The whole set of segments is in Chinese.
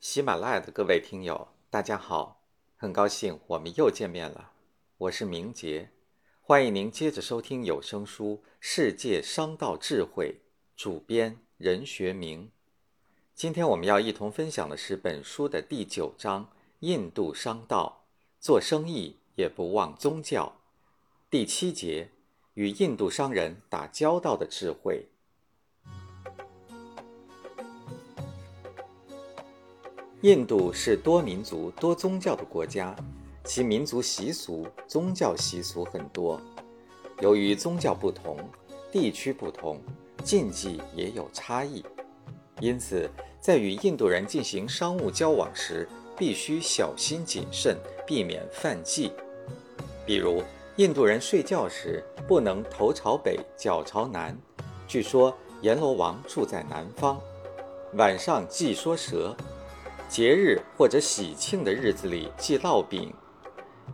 喜马拉雅的各位听友，大家好，很高兴我们又见面了。我是明杰，欢迎您接着收听有声书《世界商道智慧》，主编任学明。今天我们要一同分享的是本书的第九章：印度商道，做生意也不忘宗教。第七节：与印度商人打交道的智慧。印度是多民族、多宗教的国家，其民族习俗、宗教习俗很多。由于宗教不同、地区不同，禁忌也有差异，因此在与印度人进行商务交往时，必须小心谨慎，避免犯忌。比如，印度人睡觉时不能头朝北、脚朝南。据说阎罗王住在南方，晚上忌说蛇。节日或者喜庆的日子里忌烙饼，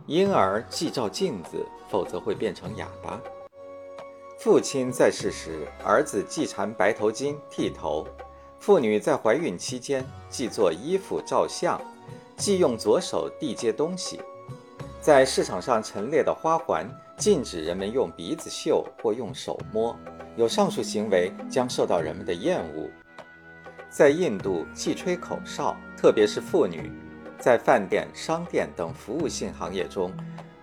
婴儿忌照镜子，否则会变成哑巴。父亲在世时，儿子忌缠白头巾剃头；妇女在怀孕期间忌做衣服照相，忌用左手递接东西。在市场上陈列的花环，禁止人们用鼻子嗅或用手摸，有上述行为将受到人们的厌恶。在印度忌吹口哨，特别是妇女。在饭店、商店等服务性行业中，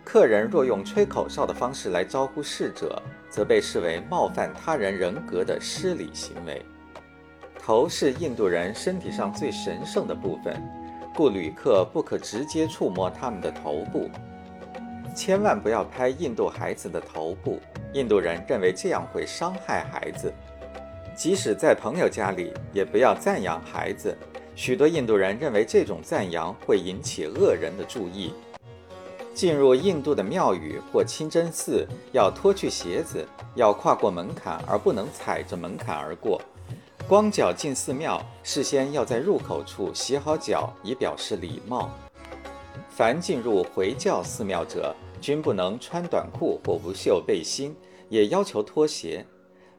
客人若用吹口哨的方式来招呼侍者，则被视为冒犯他人人格的失礼行为。头是印度人身体上最神圣的部分，故旅客不可直接触摸他们的头部。千万不要拍印度孩子的头部，印度人认为这样会伤害孩子。即使在朋友家里，也不要赞扬孩子。许多印度人认为这种赞扬会引起恶人的注意。进入印度的庙宇或清真寺，要脱去鞋子，要跨过门槛，而不能踩着门槛而过。光脚进寺庙，事先要在入口处洗好脚，以表示礼貌。凡进入回教寺庙者，均不能穿短裤或无袖背心，也要求脱鞋。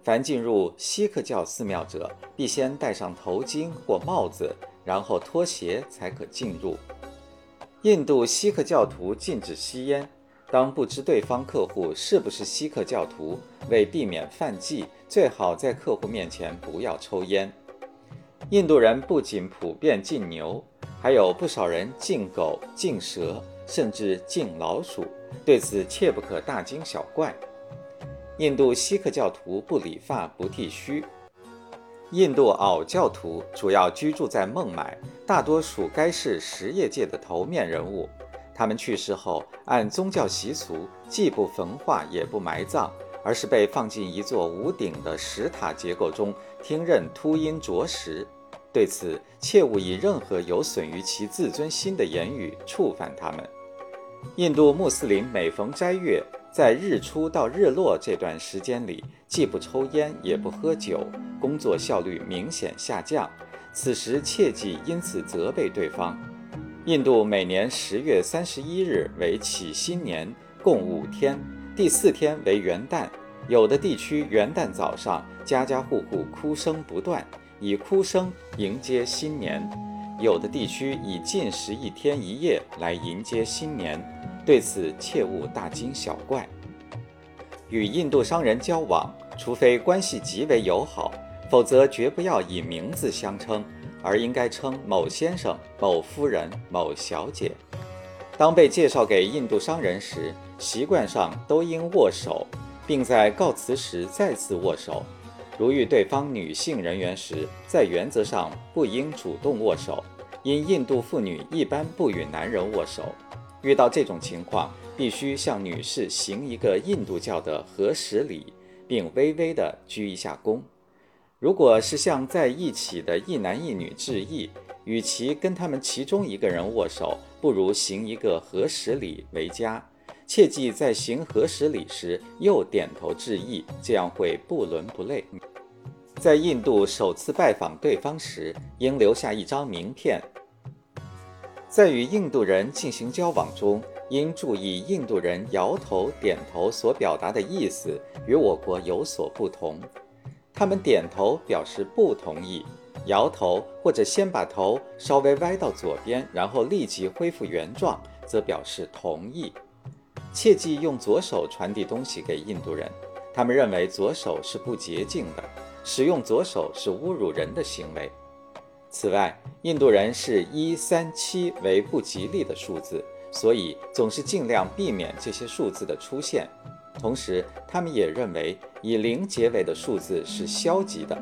凡进入锡克教寺庙者，必先戴上头巾或帽子，然后脱鞋才可进入。印度锡克教徒禁止吸烟。当不知对方客户是不是锡克教徒，为避免犯忌，最好在客户面前不要抽烟。印度人不仅普遍禁牛，还有不少人禁狗、禁蛇，甚至禁老鼠。对此切不可大惊小怪。印度锡克教徒不理发、不剃须。印度袄教徒主要居住在孟买，大多属该市实业界的头面人物。他们去世后，按宗教习俗，既不焚化，也不埋葬，而是被放进一座无顶的石塔结构中，听任秃鹰啄食。对此，切勿以任何有损于其自尊心的言语触犯他们。印度穆斯林每逢斋月。在日出到日落这段时间里，既不抽烟也不喝酒，工作效率明显下降。此时切忌因此责备对方。印度每年十月三十一日为起新年，共五天，第四天为元旦。有的地区元旦早上家家户户哭声不断，以哭声迎接新年；有的地区以禁食一天一夜来迎接新年。对此切勿大惊小怪。与印度商人交往，除非关系极为友好，否则绝不要以名字相称，而应该称某先生、某夫人、某小姐。当被介绍给印度商人时，习惯上都应握手，并在告辞时再次握手。如遇对方女性人员时，在原则上不应主动握手，因印度妇女一般不与男人握手。遇到这种情况，必须向女士行一个印度教的合十礼，并微微地鞠一下躬。如果是向在一起的一男一女致意，与其跟他们其中一个人握手，不如行一个合十礼为佳。切记在行合十礼时又点头致意，这样会不伦不类。在印度首次拜访对方时，应留下一张名片。在与印度人进行交往中，应注意印度人摇头、点头所表达的意思与我国有所不同。他们点头表示不同意，摇头或者先把头稍微歪到左边，然后立即恢复原状，则表示同意。切忌用左手传递东西给印度人，他们认为左手是不洁净的，使用左手是侮辱人的行为。此外，印度人视一三七为不吉利的数字，所以总是尽量避免这些数字的出现。同时，他们也认为以零结尾的数字是消极的。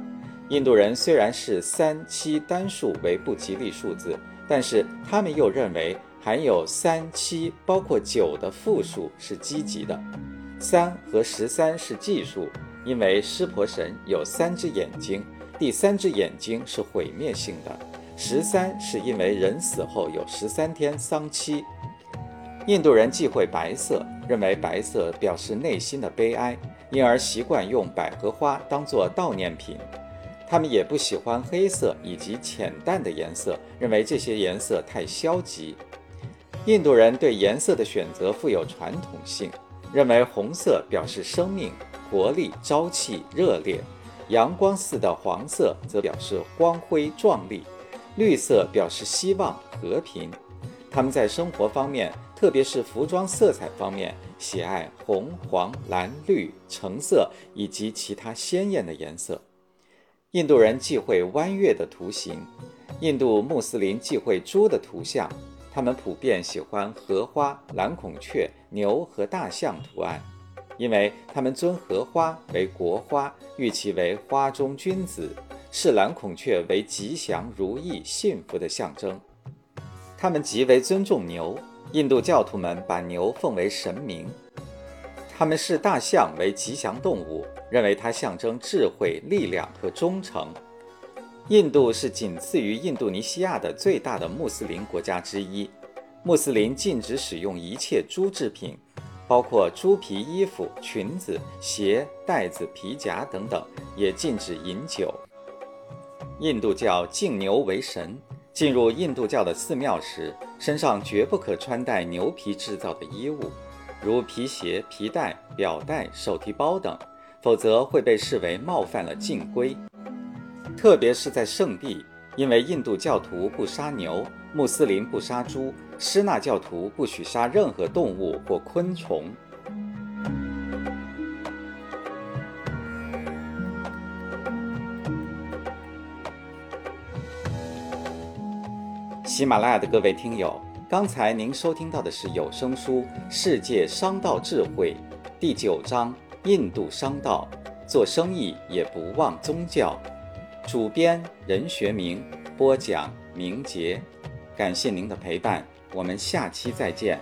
印度人虽然是三七单数为不吉利数字，但是他们又认为含有三七包括九的复数是积极的。三和十三是奇数，因为湿婆神有三只眼睛，第三只眼睛是毁灭性的。十三是因为人死后有十三天丧期。印度人忌讳白色，认为白色表示内心的悲哀，因而习惯用百合花当做悼念品。他们也不喜欢黑色以及浅淡的颜色，认为这些颜色太消极。印度人对颜色的选择富有传统性，认为红色表示生命、活力、朝气、热烈；阳光似的黄色则表示光辉、壮丽；绿色表示希望、和平。他们在生活方面，特别是服装色彩方面，喜爱红、黄、蓝、绿、橙色以及其他鲜艳的颜色。印度人忌讳弯月的图形，印度穆斯林忌讳猪的图像，他们普遍喜欢荷花、蓝孔雀、牛和大象图案，因为他们尊荷花为国花，誉其为花中君子，视蓝孔雀为吉祥如意、幸福的象征。他们极为尊重牛，印度教徒们把牛奉为神明。他们视大象为吉祥动物，认为它象征智慧、力量和忠诚。印度是仅次于印度尼西亚的最大的穆斯林国家之一。穆斯林禁止使用一切猪制品，包括猪皮衣服、裙子、鞋、袋子、皮夹等等，也禁止饮酒。印度教敬牛为神，进入印度教的寺庙时，身上绝不可穿戴牛皮制造的衣物。如皮鞋、皮带、表带、手提包等，否则会被视为冒犯了禁规。特别是在圣地，因为印度教徒不杀牛，穆斯林不杀猪，施纳教徒不许杀任何动物或昆虫。喜马拉雅的各位听友。刚才您收听到的是有声书《世界商道智慧》第九章《印度商道》，做生意也不忘宗教。主编任学明，播讲明杰。感谢您的陪伴，我们下期再见。